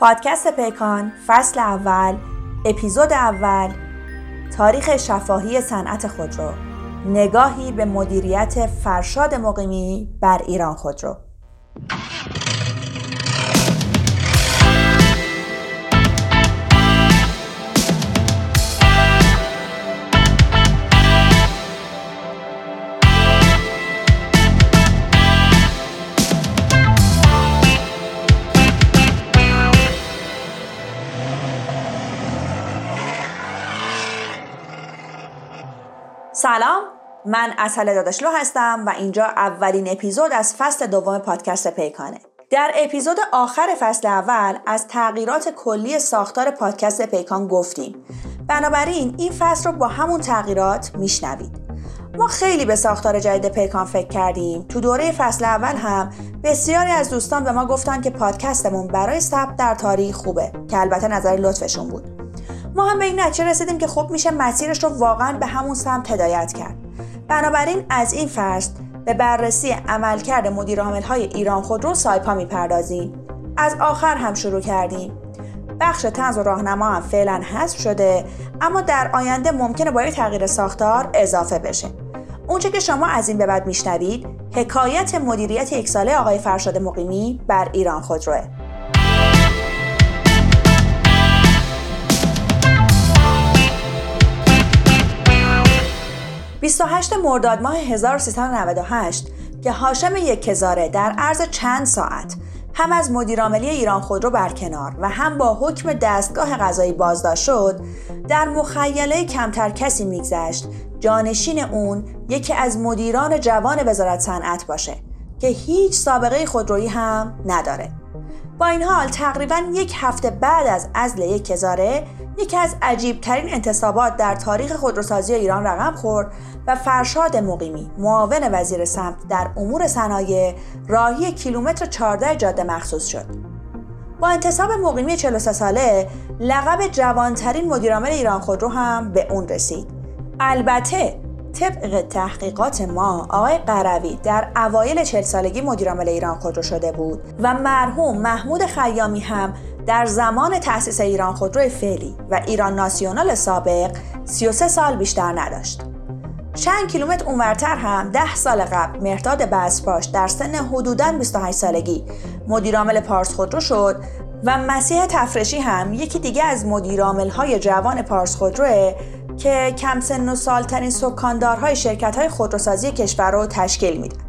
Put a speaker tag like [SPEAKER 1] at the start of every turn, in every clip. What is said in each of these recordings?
[SPEAKER 1] پادکست پیکان فصل اول اپیزود اول تاریخ شفاهی صنعت خودرو. نگاهی به مدیریت فرشاد مقیمی بر ایران خودرو. سلام من اصل داداشلو هستم و اینجا اولین اپیزود از فصل دوم پادکست پیکانه. در اپیزود آخر فصل اول از تغییرات کلی ساختار پادکست پیکان گفتیم. بنابراین این فصل رو با همون تغییرات میشنوید. ما خیلی به ساختار جدید پیکان فکر کردیم. تو دوره فصل اول هم بسیاری از دوستان به ما گفتن که پادکستمون برای ثبت در تاریخ خوبه که البته نظر لطفشون بود. ما هم به این نتیجه رسیدیم که خوب میشه مسیرش رو واقعا به همون سمت هدایت کرد. بنابراین از این فصل به بررسی عملکرد مدیر های ایران خودرو سایپا می‌پردازیم. از آخر هم شروع کردیم. بخش تنز و راهنما هم فعلا حذف شده اما در آینده ممکنه با تغییر ساختار اضافه بشه. اونچه که شما از این به بعد میشنوید حکایت مدیریت یک ساله آقای فرشاد مقیمی بر ایران خودروه. 28 مرداد ماه 1398 که هاشم یکهزاره در عرض چند ساعت هم از مدیرعاملی ایران خودرو برکنار و هم با حکم دستگاه قضایی بازداشت شد در مخیله کمتر کسی میگذشت. جانشین اون یکی از مدیران جوان وزارت صنعت باشه که هیچ سابقه خودرویی هم نداره. با این حال تقریبا یک هفته بعد از ازل یک هزاره یکی از عجیبترین انتصابات در تاریخ خودروسازی ایران رقم خورد و فرشاد مقیمی معاون وزیر سمت در امور صنایع راهی کیلومتر 14 جاده مخصوص شد. با انتصاب مقیمی 43 ساله لقب جوانترین مدیرعامل ایران خودرو هم به اون رسید. البته طبق تحقیقات ما آقای قروی در اوایل 40 سالگی مدیرعامل ایران خودرو شده بود و مرحوم محمود خیامی هم در زمان تأسیس ایران خودرو فعلی و ایران ناسیونال سابق 33 سال بیشتر نداشت. چند کیلومتر اونورتر هم ده سال قبل مرداد بسپاش در سن حدوداً 28 سالگی مدیرعامل پارس خودرو شد و مسیح تفرشی هم یکی دیگه از مدیرعامل های جوان پارس خودروه که کم سن و سالترین سکاندارهای شرکت های خودروسازی کشور رو تشکیل میدن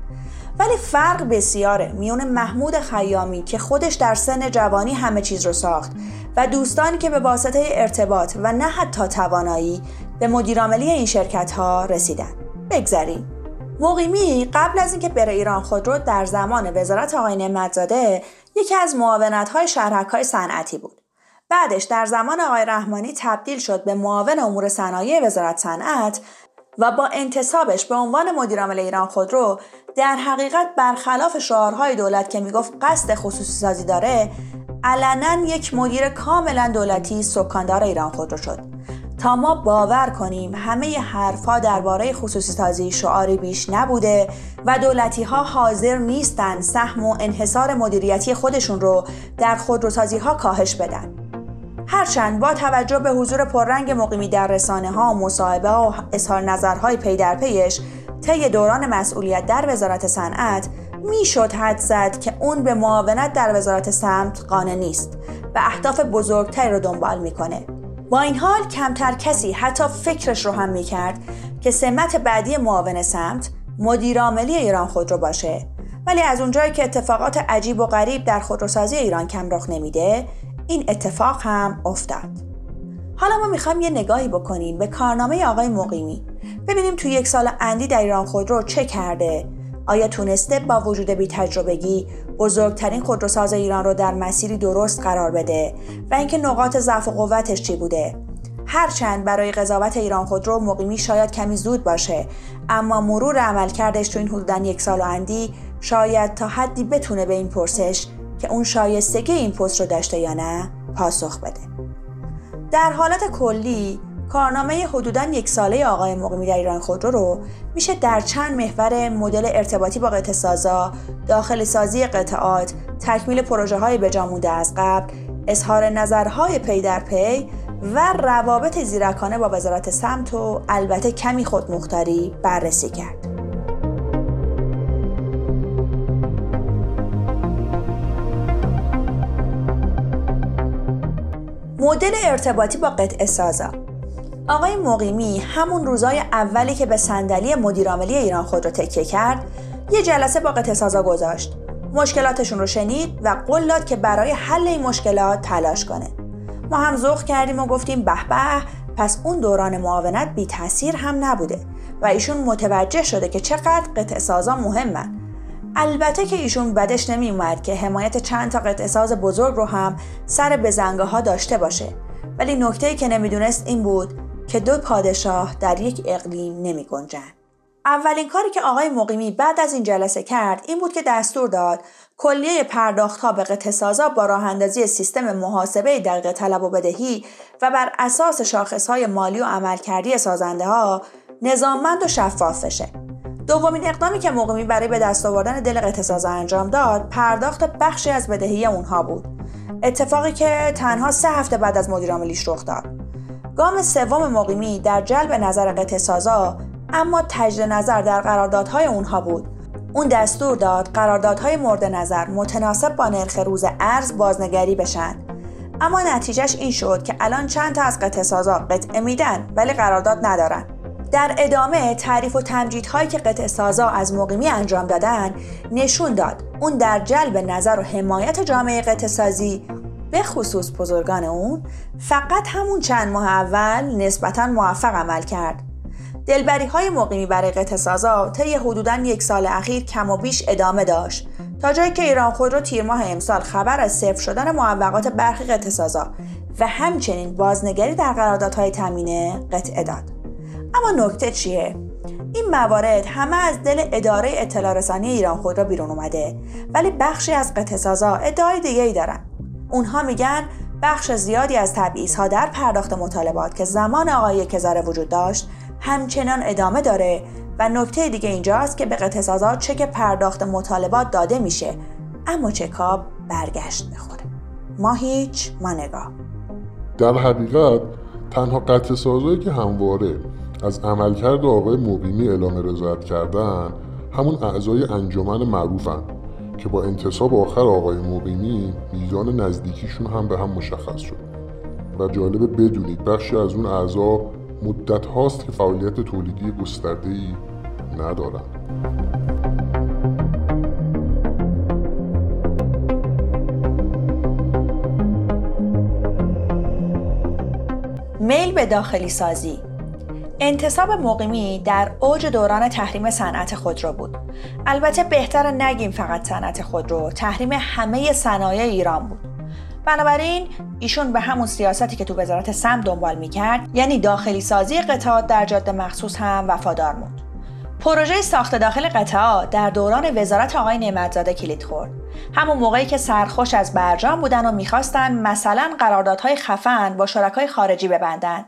[SPEAKER 1] ولی فرق بسیاره میون محمود خیامی که خودش در سن جوانی همه چیز رو ساخت و دوستانی که به واسطه ارتباط و نه حتی توانایی به مدیرعاملی این شرکت ها رسیدن. بگذریم. مقیمی قبل از اینکه بره ایران خودرو در زمان وزارت آقای نعمتزاده یکی از معاونت های شهرک های صنعتی بود. بعدش در زمان آقای رحمانی تبدیل شد به معاون امور صنایع وزارت صنعت و با انتصابش به عنوان مدیرعامل ایران خودرو در حقیقت برخلاف شعارهای دولت که می‌گفت قصد خصوصی سازی داره علنا یک مدیر کاملا دولتی سکاندار ایران خودرو شد تا ما باور کنیم همه حرفها درباره خصوصی سازی شعاری بیش نبوده و دولتی ها حاضر نیستن سهم و انحصار مدیریتی خودشون رو در خودروسازی ها کاهش بدن. هرچند با توجه به حضور پررنگ مقیمی در رسانه ها و مصاحبه ها و اظهار نظرهای پی در پیش طی دوران مسئولیت در وزارت صنعت می‌شد حد زد که اون به معاونت در وزارت سمت قانع نیست و اهداف بزرگتری رو دنبال می‌کنه. با این حال کمتر کسی حتی فکرش رو هم می‌کرد که سمت بعدی معاون سمت مدیرعاملی ایران خودرو باشه. ولی از اونجایی که اتفاقات عجیب و غریب در خودروسازی ایران کم رخ نمیده این اتفاق هم افتاد. حالا ما می‌خوایم یه نگاهی بکنیم به کارنامه آقای مقیمی. ببینیم تو یک سال اندی در ایران خودرو چه کرده. آیا تونسته با وجود بی تجربگی بزرگترین خودروساز ایران رو در مسیری درست قرار بده و اینکه نقاط ضعف و قوتش چی بوده؟ هرچند برای قضاوت ایران خودرو مقیمی شاید کمی زود باشه اما مرور عملکردش تو این حدودا یک سال و اندی شاید تا حدی بتونه به این پرسش که اون شایستگی این پست رو داشته یا نه پاسخ بده. در حالت کلی کارنامه حدودا یک ساله آقای مقیمی در ایران خودرو رو میشه در چند محور مدل ارتباطی با قطع سازا، داخل سازی قطعات، تکمیل پروژه های بجامونده از قبل، اظهار نظرهای پی در پی و روابط زیرکانه با وزارت سمت و البته کمی خودمختاری بررسی کرد. مدل ارتباطی با قطع سازا آقای مقیمی همون روزای اولی که به صندلی مدیرعاملی ایران خود رو تکیه کرد یه جلسه با قطع سازا گذاشت. مشکلاتشون رو شنید و قول داد که برای حل این مشکلات تلاش کنه. ما هم ذوق کردیم و گفتیم به به پس اون دوران معاونت بی تاثیر هم نبوده و ایشون متوجه شده که چقدر قطع سازا مهمن. البته که ایشون بدش نمی اومد که حمایت چند تا قطع ساز بزرگ رو هم سر بزنگاه ها داشته باشه. ولی نکته که نمی‌دونست این بود که دو پادشاه در یک اقلیم نمی گنجن. اولین کاری که آقای مقیمی بعد از این جلسه کرد این بود که دستور داد کلیه پرداخت ها به قطع با راه اندازی سیستم محاسبه دقیق طلب و بدهی و بر اساس شاخص های مالی و عملکردی سازنده ها نظاممند و شفاف بشه. دومین اقدامی که مقیمی برای به دست آوردن دل قطع انجام داد پرداخت بخشی از بدهی اونها بود. اتفاقی که تنها سه هفته بعد از مدیرعاملیش رخ داد. گام سوم مقیمی در جلب نظر قطع اما تجد نظر در قراردادهای اونها بود. اون دستور داد قراردادهای مورد نظر متناسب با نرخ روز ارز بازنگری بشن. اما نتیجهش این شد که الان چند تا از قطع سازا قطعه میدن ولی قرارداد ندارن. در ادامه تعریف و تمجیدهایی که قطع سازا از مقیمی انجام دادن نشون داد اون در جلب نظر و حمایت جامعه قطع سازی به خصوص بزرگان اون فقط همون چند ماه اول نسبتا موفق عمل کرد. دلبری های مقیمی برای قطع سازا طی حدودا یک سال اخیر کم و بیش ادامه داشت. تا جایی که ایران خودرو تیر ماه امسال خبر از صفر شدن موفقات برخی قطع و همچنین بازنگری در قراردادهای تامینه قطعه داد. اما نکته چیه؟ این موارد همه از دل اداره اطلاع رسانی ایران خود را بیرون اومده ولی بخشی از قطع سازا ادعای دیگه ای دارن. اونها میگن بخش زیادی از تبعیض ها در پرداخت مطالبات که زمان آقای کزاره وجود داشت همچنان ادامه داره و نکته دیگه اینجاست که به قطع چک پرداخت مطالبات داده میشه اما چکاب برگشت می‌خوره ما هیچ ما نگاه.
[SPEAKER 2] در حقیقت تنها قطع که همواره از عملکرد آقای مبینی اعلام رضایت کردن همون اعضای انجمن معروفن. که با انتصاب آخر آقای مبینی میزان نزدیکیشون هم به هم مشخص شد و جالبه بدونید بخشی از اون اعضا مدت هاست که فعالیت تولیدی گسترده ای ندارند.
[SPEAKER 1] میل به داخلی سازی انتصاب مقیمی در اوج دوران تحریم صنعت خودرو بود. البته بهتر نگیم فقط صنعت خودرو، تحریم همه صنایع ایران بود. بنابراین ایشون به همون سیاستی که تو وزارت سم دنبال می‌کرد یعنی داخلی سازی قطعات در جاده مخصوص هم وفادار موند پروژه ساخت داخل قطعات در دوران وزارت آقای نعمتزاده کلید خورد همون موقعی که سرخوش از برجام بودن و می‌خواستن مثلا قراردادهای خفن با شرکای خارجی ببندن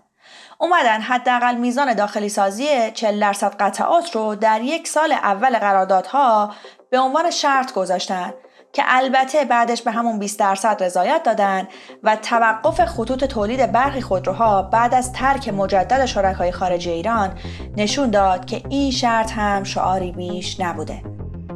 [SPEAKER 1] اومدن حداقل میزان داخلی سازی 40 درصد قطعات رو در یک سال اول قراردادها به عنوان شرط گذاشتن که البته بعدش به همون 20 درصد رضایت دادن و توقف خطوط تولید برخی خودروها بعد از ترک مجدد شرکای خارجی ایران نشون داد که این شرط هم شعاری بیش نبوده.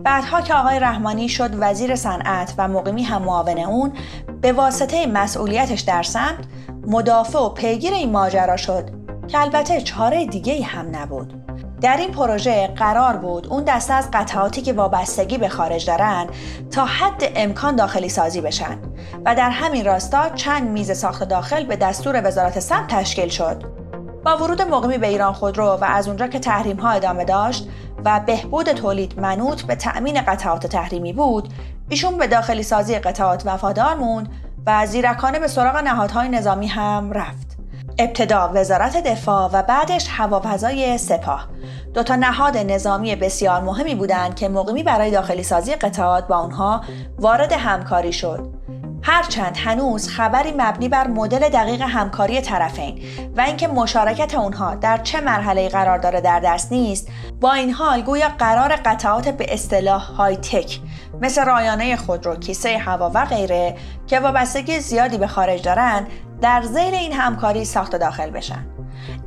[SPEAKER 1] بعدها که آقای رحمانی شد وزیر صنعت و مقیمی هم معاون اون به واسطه مسئولیتش در سمت مدافع و پیگیر این ماجرا شد که البته چاره دیگه هم نبود. در این پروژه قرار بود اون دسته از قطعاتی که وابستگی به خارج دارن تا حد امکان داخلی سازی بشن و در همین راستا چند میز ساخت داخل به دستور وزارت سمت تشکیل شد. با ورود مقیمی به ایران خودرو و از اونجا که تحریم ها ادامه داشت و بهبود تولید منوط به تأمین قطعات تحریمی بود، ایشون به داخلی سازی قطعات وفادار موند و زیرکانه به سراغ نهادهای نظامی هم رفت. ابتدا وزارت دفاع و بعدش هوافضای سپاه دو تا نهاد نظامی بسیار مهمی بودند که مقیمی برای داخلی سازی قطعات با آنها وارد همکاری شد هرچند هنوز خبری مبنی بر مدل دقیق همکاری طرفین و اینکه مشارکت اونها در چه مرحله قرار داره در دست نیست با این حال گویا قرار قطعات به اصطلاح های تک مثل رایانه خودرو، کیسه هوا و غیره که وابستگی زیادی به خارج دارند در زیر این همکاری ساخت داخل بشن.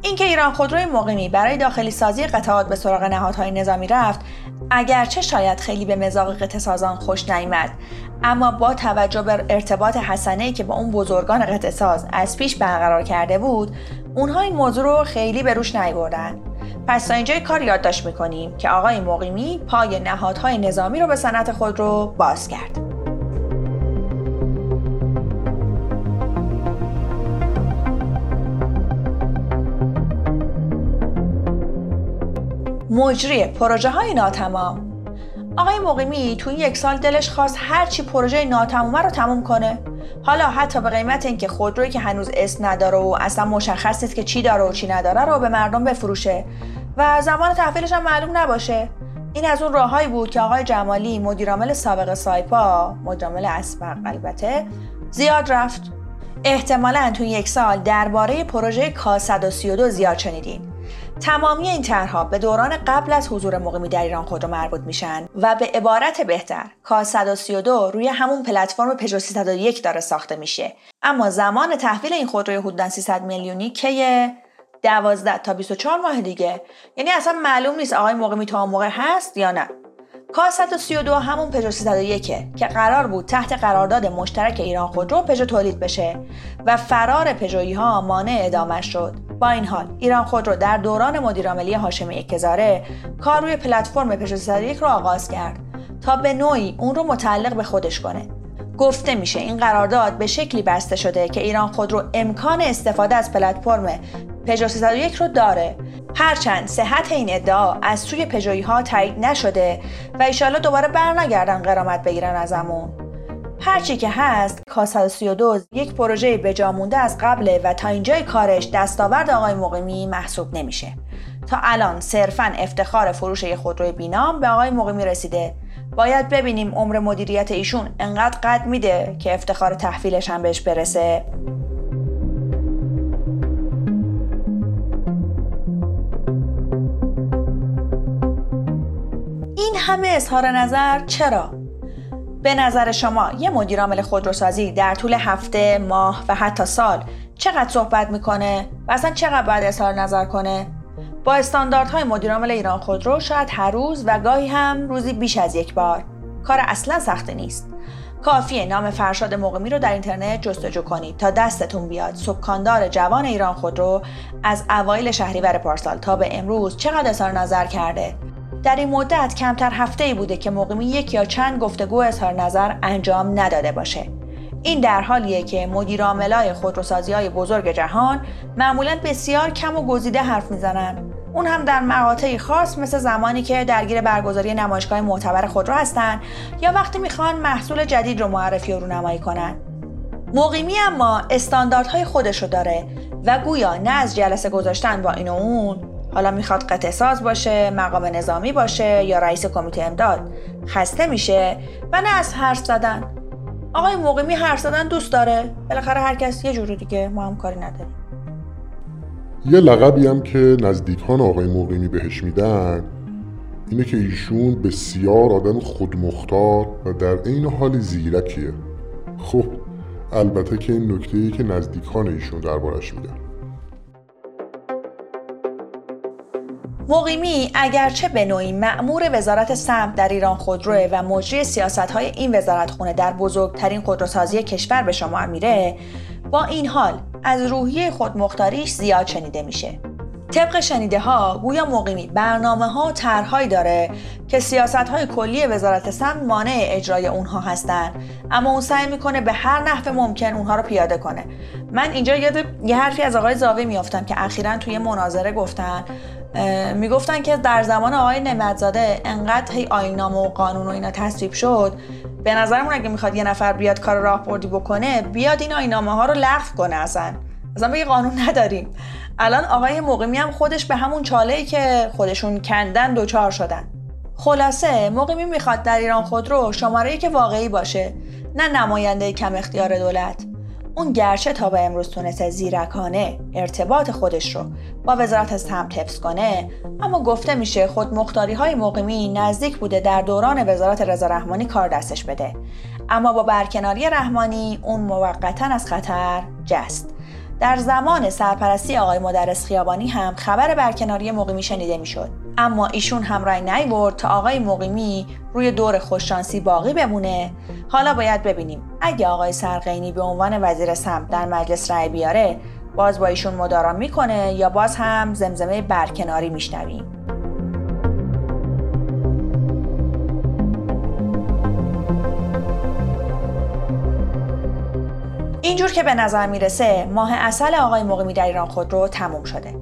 [SPEAKER 1] اینکه ایران خودروی مقیمی برای داخلی سازی قطعات به سراغ نهادهای نظامی رفت اگرچه شاید خیلی به مزاق قطع سازان خوش نیامد اما با توجه به ارتباط حسنه که با اون بزرگان قطع از پیش برقرار کرده بود اونها این موضوع رو خیلی به روش نیبردن پس تا اینجای کار یادداشت می‌کنیم که آقای مقیمی پای نهادهای نظامی رو به صنعت خود رو باز کرد. مجری پروژه های ناتمام. آقای مقیمی تو این یک سال دلش خواست هرچی پروژه ناتمومه رو تموم کنه. حالا حتی به قیمت اینکه خودرویی که هنوز اسم نداره و اصلا مشخص نیست که چی داره و چی نداره رو به مردم بفروشه. و زمان تحویلش هم معلوم نباشه. این از اون راههایی بود که آقای جمالی مدیرعامل سابق سایپا مدیرعامل اسبق البته زیاد رفت. احتمالا تو یک سال درباره پروژه کا 132 زیاد شنیدین. تمامی این طرحها به دوران قبل از حضور مقیمی در ایران خودرو مربوط میشن و به عبارت بهتر کا 132 روی همون پلتفرم پژو 301 داره ساخته میشه. اما زمان تحویل این خودروی حدود 300 میلیونی که 12 تا 24 ماه دیگه. یعنی اصلا معلوم نیست آقای مقیمی تا موقع هست یا نه. کا 132 همون پژو 301 که قرار بود تحت قرارداد مشترک ایران خودرو پژو تولید بشه و فرار پژویی ها مانع ادامه شد. با این حال ایران خودرو در دوران مدیرعاملی هاشمی یکزاره کار روی پلتفرم پژو 301 رو آغاز کرد تا به نوعی اون رو متعلق به خودش کنه. گفته میشه این قرارداد به شکلی بسته شده که ایران خودرو امکان استفاده از پلتفرم پژو 301 رو داره. هرچند صحت این ادعا از سوی پژویی ها تایید نشده و ایشالا دوباره برنگردن قرامت بگیرن ازمون. هرچی که هست کا 132 یک پروژه بجا مونده از قبله و تا اینجای کارش دستاورد آقای مقیمی محسوب نمیشه. تا الان صرفا افتخار فروش خودروی بینام به آقای مقیمی رسیده. باید ببینیم عمر مدیریت ایشون انقدر قد میده که افتخار تحویلش هم بهش برسه. همه اظهار نظر چرا؟ به نظر شما یه مدیر عامل خودروسازی در طول هفته، ماه و حتی سال چقدر صحبت می‌کنه و اصلا چقدر باید اظهار نظر کنه؟ با استانداردهای مدیر عامل ایران خودرو شاید هر روز و گاهی هم روزی بیش از یک بار کار اصلا سخته نیست کافیه نام فرشاد مقیمی رو در اینترنت جستجو کنید تا دستتون بیاد سکاندار جوان ایران خودرو از اوایل شهریور پارسال تا به امروز چقدر اظهار نظر کرده در این مدت کمتر هفته ای بوده که مقیمی یک یا چند گفتگو اظهار نظر انجام نداده باشه. این در حالیه که مدیر عاملای خودروسازی های بزرگ جهان معمولا بسیار کم و گزیده حرف می‌زنن. اون هم در مقاطعی خاص مثل زمانی که درگیر برگزاری نمایشگاه معتبر خودرو هستن یا وقتی می‌خوان محصول جدید رو معرفی و رونمایی کنن. مقیمی اما استانداردهای خودشو داره و گویا نه از جلسه گذاشتن با این و اون حالا می‌خواد قطع ساز باشه مقام نظامی باشه یا رئیس کمیته امداد. خسته میشه و نه از حرف زدن. آقای مقیمی حرف زدن دوست داره. بالاخره هر کس یه جوری دیگه ما هم کاری نداریم.
[SPEAKER 2] یه لقبی هم که نزدیکان آقای مقیمی بهش میدن اینه که ایشون بسیار آدم خودمختار و در عین حال زیرکیه. خب البته که این نکته ای که نزدیکان ایشون دربارش میگن.
[SPEAKER 1] مقیمی اگرچه به نوعی مأمور وزارت سمت در ایران خودروه و مجری سیاست های این وزارت خونه در بزرگترین خودروسازی کشور به شمار میره با این حال از روحیه خودمختاریش زیاد شنیده میشه. طبق شنیده ها گویا مقیمی برنامه ها و طرحهایی داره که سیاست های کلی وزارت سمت مانع اجرای اونها هستن. اما اون سعی می‌کنه به هر نحو ممکن اونها رو پیاده کنه. من اینجا یاد یه حرفی از آقای زاوی میافتم که اخیرا توی مناظره گفتن. می‌گفتن که در زمان آقای نعمتزاده انقدر هی آینام و قانون و اینا تصویب شد. به نظرمون اگه می‌خواد یه نفر بیاد کار راهبردی بکنه بیاد این آینامه ها رو لغو کنه اصلا. اصلا بگه قانون نداریم. الان آقای مقیمی هم خودش به همون چاله ای که خودشون کندن دوچار شدن. خلاصه مقیمی می‌خواد در ایران خودرو شماره که واقعی باشه نه نماینده کم اختیار دولت. اون گرچه تا به امروز تونسته زیرکانه ارتباط خودش رو با وزارت سمت حفظ کنه اما گفته میشه خود مختاری های مقیمی نزدیک بوده در دوران وزارت رضا رحمانی کار دستش بده. اما با برکناری رحمانی اون موقتا از خطر جست. در زمان سرپرستی آقای مدرس خیابانی هم خبر برکناری مقیمی شنیده می‌شد. اما ایشون هم رای نیورد تا آقای مقیمی روی دور خوششانسی باقی بمونه. حالا باید ببینیم. اگه آقای سرقینی به عنوان وزیر سمت در مجلس رای بیاره باز با ایشون مدارا می‌کنه یا باز هم زمزمه برکناری میشنویم. اینجور که به نظر می‌رسه ماه اصل آقای مقیمی در ایران خودرو تموم شده.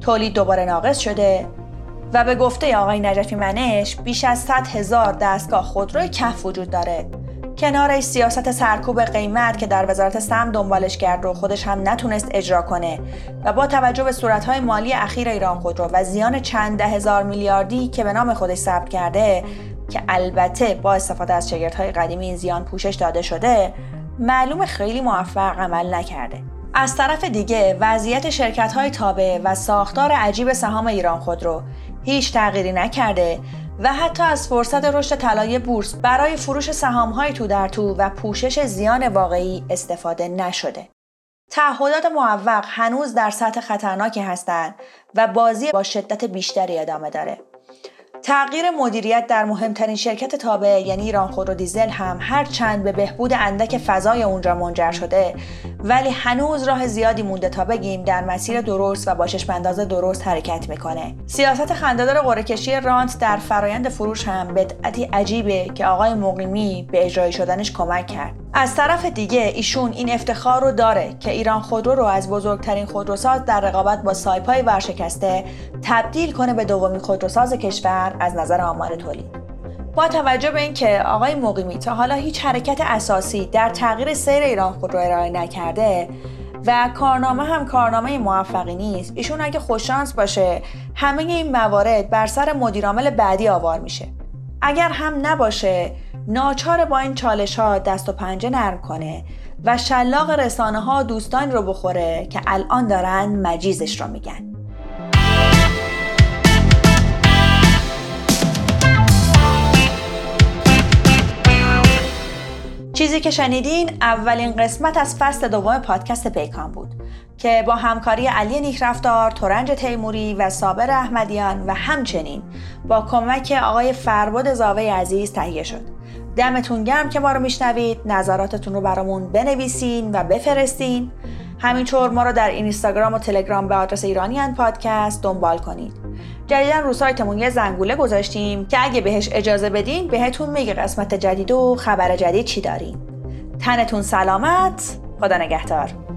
[SPEAKER 1] تولید دوباره ناقص شده و به گفته آقای نجفی منش بیش از 100 هزار دستگاه خودروی کف وجود داره. کنارش سیاست سرکوب قیمت که در وزارت سم دنبالش کرد رو خودش هم نتونست اجرا کنه و با توجه به صورتهای مالی اخیر ایران خودرو و زیان چند ده هزار میلیاردی که به نام خودش ثبت کرده که البته با استفاده از شگردهای قدیمی این زیان پوشش داده شده معلوم خیلی موفق عمل نکرده از طرف دیگه وضعیت شرکت های تابع و ساختار عجیب سهام ایران خودرو هیچ تغییری نکرده و حتی از فرصت رشد طلای بورس برای فروش های تو در تو و پوشش زیان واقعی استفاده نشده. تعهدات معوق هنوز در سطح خطرناکی هستند و بازی با شدت بیشتری ادامه داره. تغییر مدیریت در مهمترین شرکت تابع یعنی ایران خودرو دیزل هم هر چند به بهبود اندک فضای اونجا منجر شده. ولی هنوز راه زیادی مونده تا بگیم در مسیر درست و با بنداز درست حرکت می‌کنه. سیاست خندهدار قرعه کشی رانت در فرایند فروش هم بدعتی عجیبه که آقای مقیمی به اجرای شدنش کمک کرد. از طرف دیگه ایشون این افتخار رو داره که ایران خودرو رو از بزرگترین خودروساز در رقابت با سایپای ورشکسته تبدیل کنه به دومین خودروساز کشور از نظر آمار تولید. با توجه به اینکه آقای مقیمی تا حالا هیچ حرکت اساسی در تغییر سیر ایران خودرو ارائه نکرده و کارنامه هم کارنامه موفقی نیست ایشون اگه خوششانس باشه همه این موارد بر سر مدیرعامل بعدی آوار میشه. اگر هم نباشه ناچار با این چالش ها دست و پنجه نرم کنه و شلاق رسانه ها دوستان رو بخوره که الان دارن مجیزش رو میگن. چیزی که شنیدین اولین قسمت از فصل دوم پادکست پیکان بود که با همکاری علی نیکرفتار، تورنج تیموری و صابر احمدیان و همچنین با کمک آقای فرباد زاوی عزیز تهیه شد. دمتون گرم که ما رو میشنوید نظراتتون رو برامون بنویسین و بفرستین همینطور ما رو در اینستاگرام و تلگرام به آدرس ایرانیان پادکست دنبال کنید جدیدا رو سایتمون یه زنگوله گذاشتیم که اگه بهش اجازه بدین بهتون میگه قسمت جدید و خبر جدید چی داریم تنتون سلامت. خدا نگهدار.